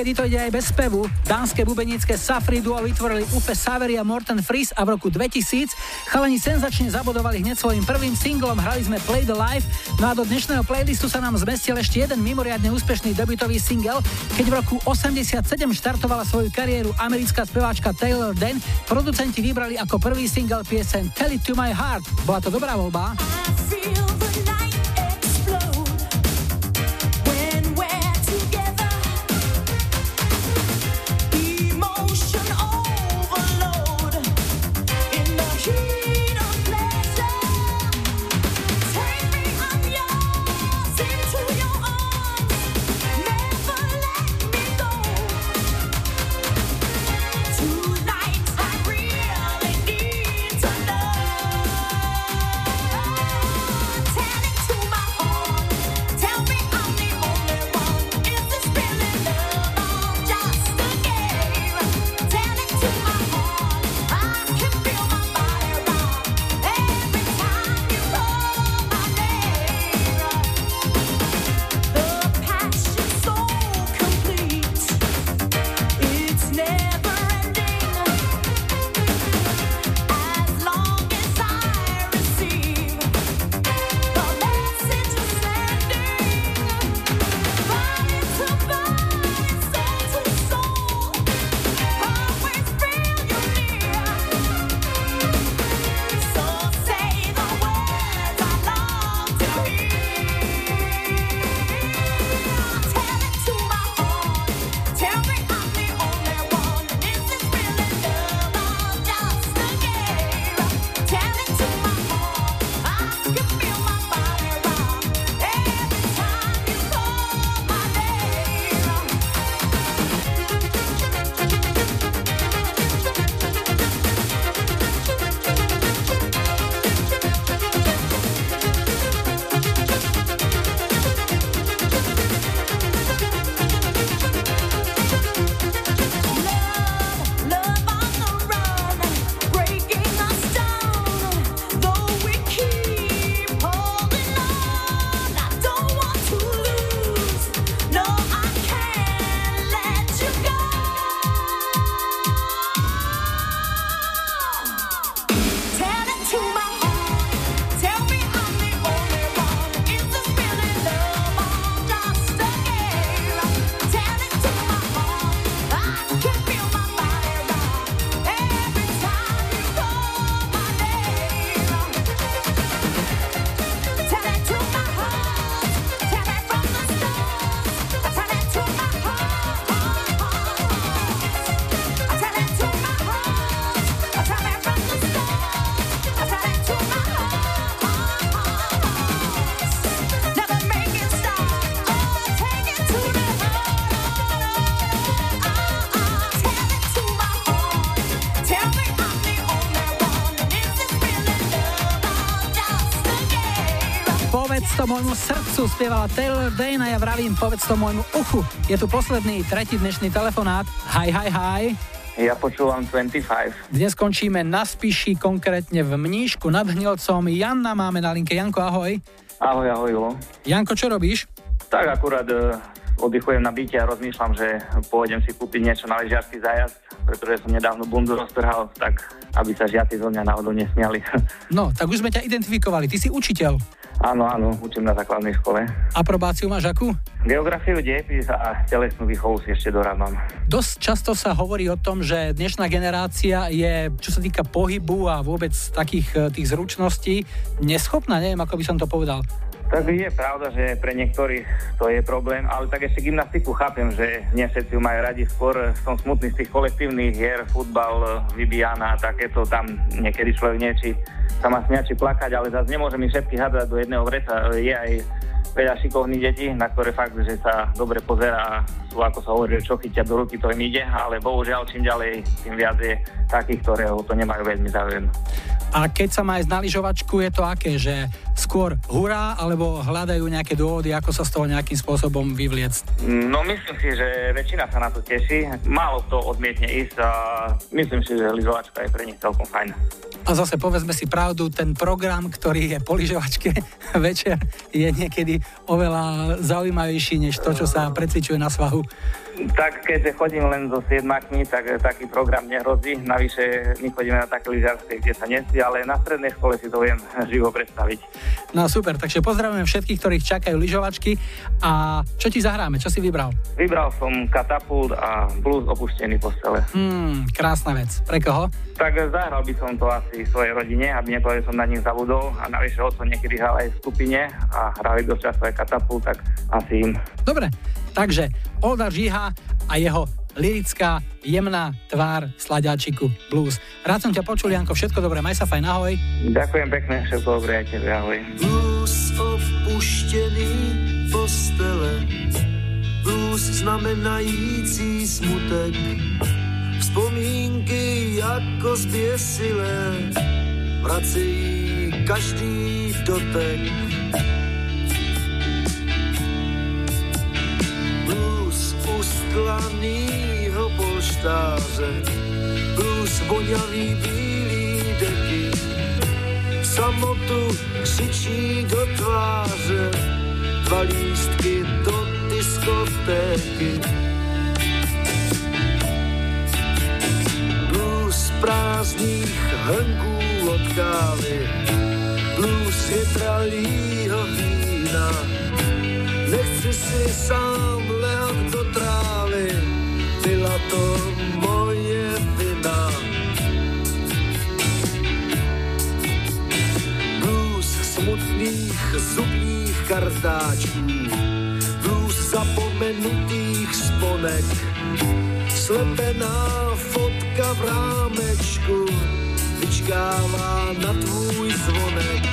Niekedy to ide aj bez spevu. Dánske bubenické Safri duo vytvorili Ufe Saveri a Morten Fries a v roku 2000 chalani senzačne zabudovali hneď svojim prvým singlom, hrali sme Play the Life, no a do dnešného playlistu sa nám zmestil ešte jeden mimoriadne úspešný debutový single, keď v roku 87 štartovala svoju kariéru americká speváčka Taylor Den, producenti vybrali ako prvý single piesen Tell It To My Heart. Bola to dobrá voľba. Môjmu srdcu, spievala Taylor Dane a ja vravím, povedz to môjmu uchu. Je tu posledný, tretí dnešný telefonát. Hi, hi, hi. Ja počúvam 25. Dnes končíme na Spiši, konkrétne v Mníšku nad Hnilcom. Janna máme na linke. Janko, ahoj. Ahoj, ahoj, Julo. Janko, čo robíš? Tak akurát e, oddychujem na byte a rozmýšľam, že pôjdem si kúpiť niečo na ležiarsky zájazd, pretože som nedávno bundu roztrhal, tak aby sa žiaci zo mňa náhodou nesmiali. No, tak už sme ťa identifikovali. Ty si učiteľ. Áno, áno, učím na základnej škole. Aprobáciu máš akú? Geografiu, dejepis a telesnú výchovu si ešte dorábam. Dosť často sa hovorí o tom, že dnešná generácia je, čo sa týka pohybu a vôbec takých e, tých zručností, neschopná, neviem, ako by som to povedal. Tak je pravda, že pre niektorých to je problém, ale tak ešte gymnastiku chápem, že nie všetci ju majú radi. Skôr som smutný z tých kolektívnych hier, futbal, vybijana a takéto, tam niekedy človek niečí sa má smiať či plakať, ale zase nemôžem ich všetkých hádať do jedného vreca. Je aj veľa šikovných detí, na ktoré fakt, že sa dobre pozera a sú, ako sa hovorí, čo chytia do ruky, to im ide, ale bohužiaľ čím ďalej, tým viac je takých, ktorého to nemajú veľmi záujem. A keď sa má ísť na lyžovačku, je to aké, že skôr hurá, alebo hľadajú nejaké dôvody, ako sa z toho nejakým spôsobom vyvliecť? No myslím si, že väčšina sa na to teší. Málo kto odmietne ísť a myslím si, že lyžovačka je pre nich celkom fajn. A zase povedzme si pravdu, ten program, ktorý je po lyžovačke večer, je niekedy oveľa zaujímavejší, než to, čo sa precvičuje na svahu. Tak keďže chodím len so siedmakmi, tak eh, taký program nehrozí. Navyše my chodíme na také lyžiarske, kde sa nesí, ale na strednej škole si to viem živo predstaviť. No super, takže pozdravujeme všetkých, ktorých čakajú lyžovačky. A čo ti zahráme? Čo si vybral? Vybral som katapult a blues opuštený postele. Hmm, krásna vec. Pre koho? Tak zahral by som to asi svojej rodine, aby nepovedal, som na nich zabudol. A navyše oco niekedy hral aj v skupine a hrali dosť aj katapult, tak asi im. Dobre, takže Olda Žíha a jeho lirická, jemná tvár sladáčiku blues. Rád som ťa počul, Janko, všetko dobré, maj sa fajn, ahoj. Ďakujem pekne, všetko dobré aj tebe, ahoj. Blues opuštěný postele, blues znamenající smutek, vzpomínky jako zběsilé, vracejí každý dotek. Ustlanýho polštáře, blues voňavý bílý deky, samotu křičí do tváře, dva lístky do diskotéky. Blues prázdných hrnků od kávy, blues větralýho vína. Nechci si sám lehat do trávy, byla to moje vina. blues smutných zubních kartáčků, blues zapomenutých sponek, slepená fotka v rámečku, vyčkává na tvůj zvonek.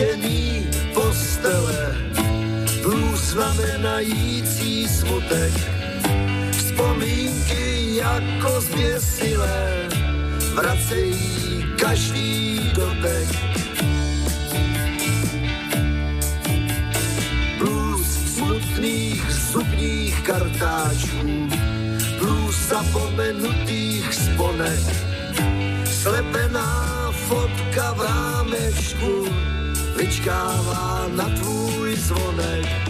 Opuštěný postele, blues znamenající smutek, vzpomínky jako zběsilé, vracejí každý dotek. Blues smutných zubních kartáčů, blues zapomenutých sponek, slepená fotka v rámečku vyčkává na tvůj zvonek.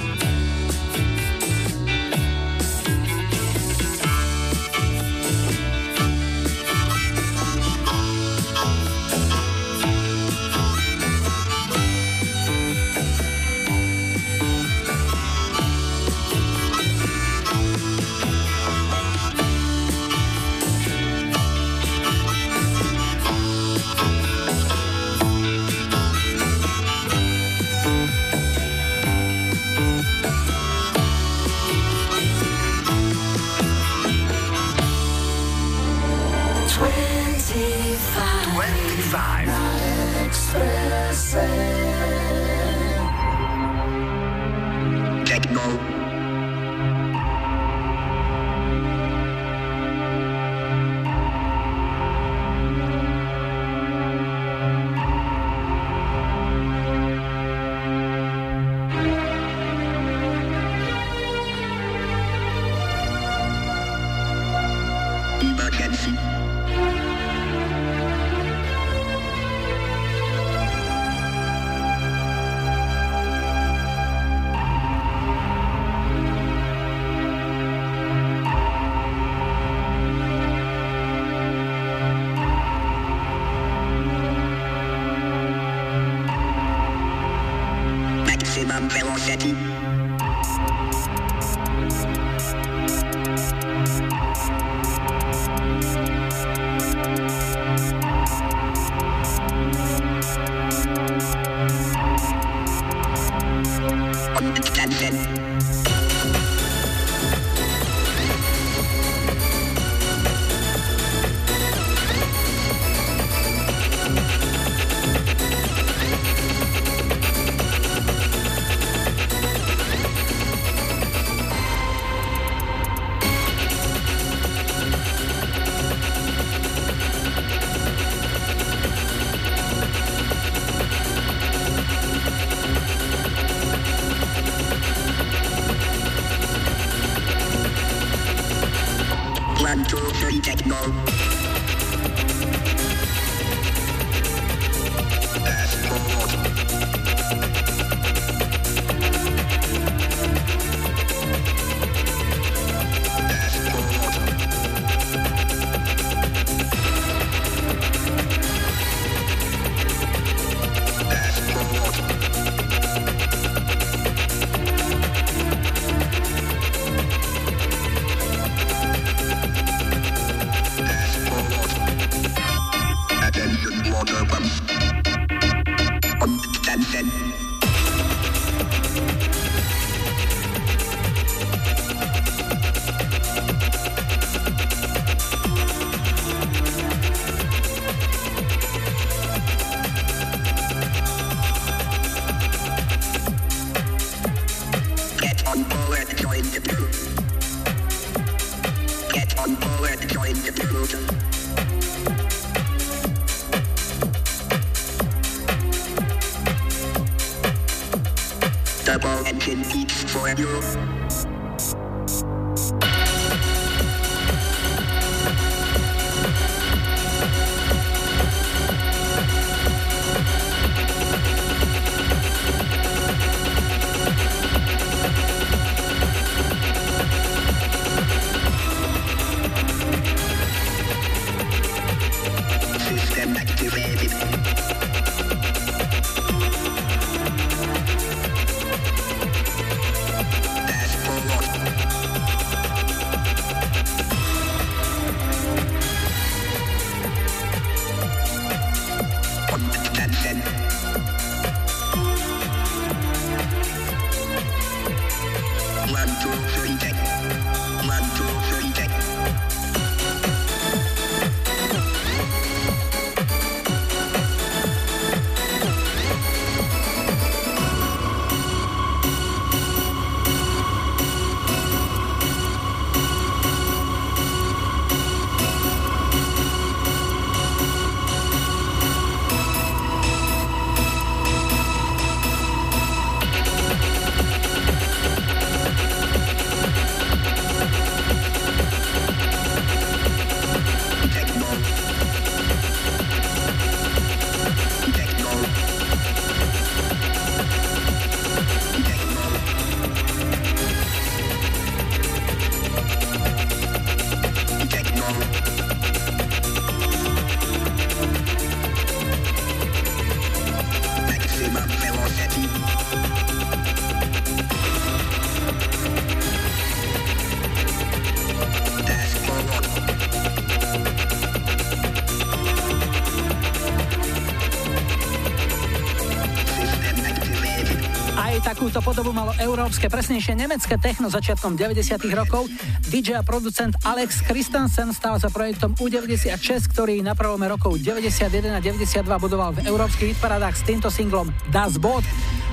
Európske, presnejšie nemecké techno začiatkom 90 rokov. DJ a producent Alex Christensen stal za projektom U96, ktorý na prvome rokov 91 a 92 budoval v európskych hitparádach s týmto singlom Das Boot.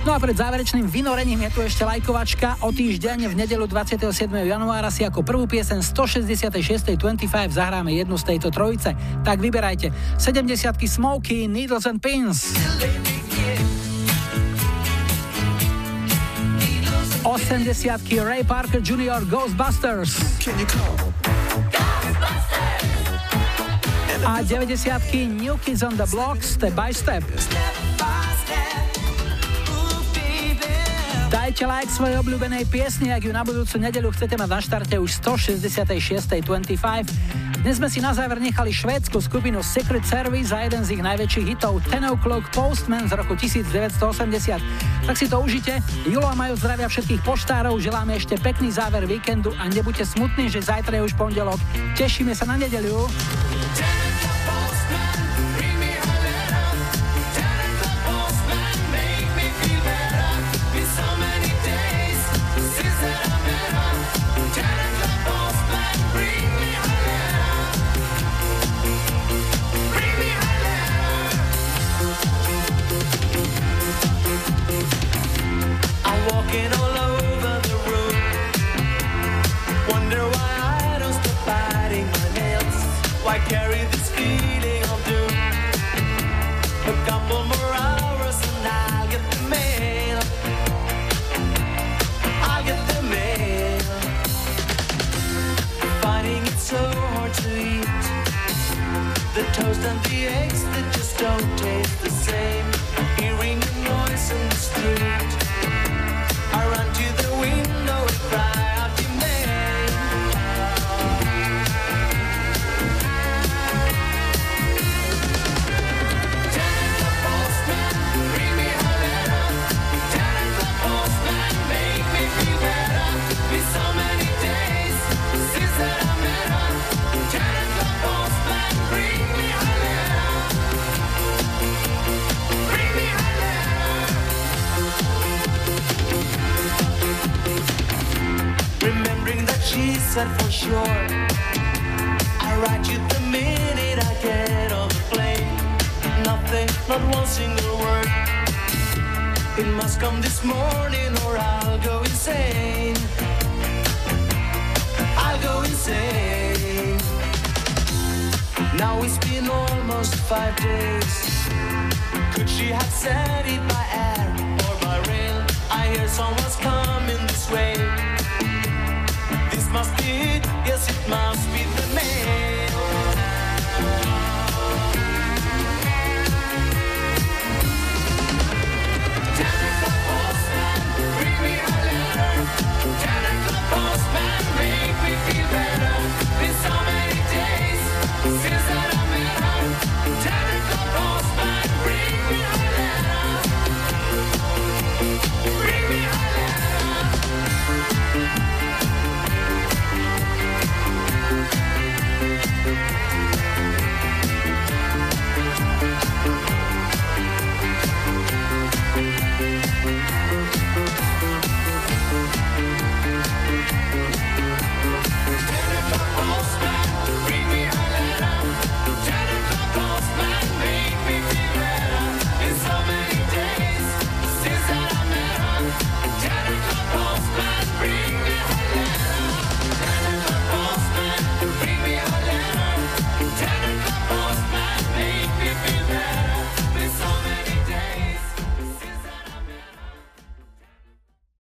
No a pred záverečným vynorením je tu ešte lajkovačka. O týždeň v nedelu 27. januára si ako prvú piesen 166. 25 zahráme jednu z tejto trojice. Tak vyberajte. 70 Smokey, Needles and Pins. 80 Ray Parker Jr. Ghostbusters. A 90 New Kids on the Block Step by Step. Dajte like svojej obľúbenej piesni, ak ju na budúcu nedeľu chcete mať na štarte už 166.25. Dnes sme si na záver nechali švédsku skupinu Secret Service za jeden z ich najväčších hitov Ten O'Clock Postman z roku 1980. Tak si to užite. Julo a Majo zdravia všetkých poštárov, želáme ešte pekný záver víkendu a nebuďte smutní, že zajtra je už pondelok. Tešíme sa na nedeľu.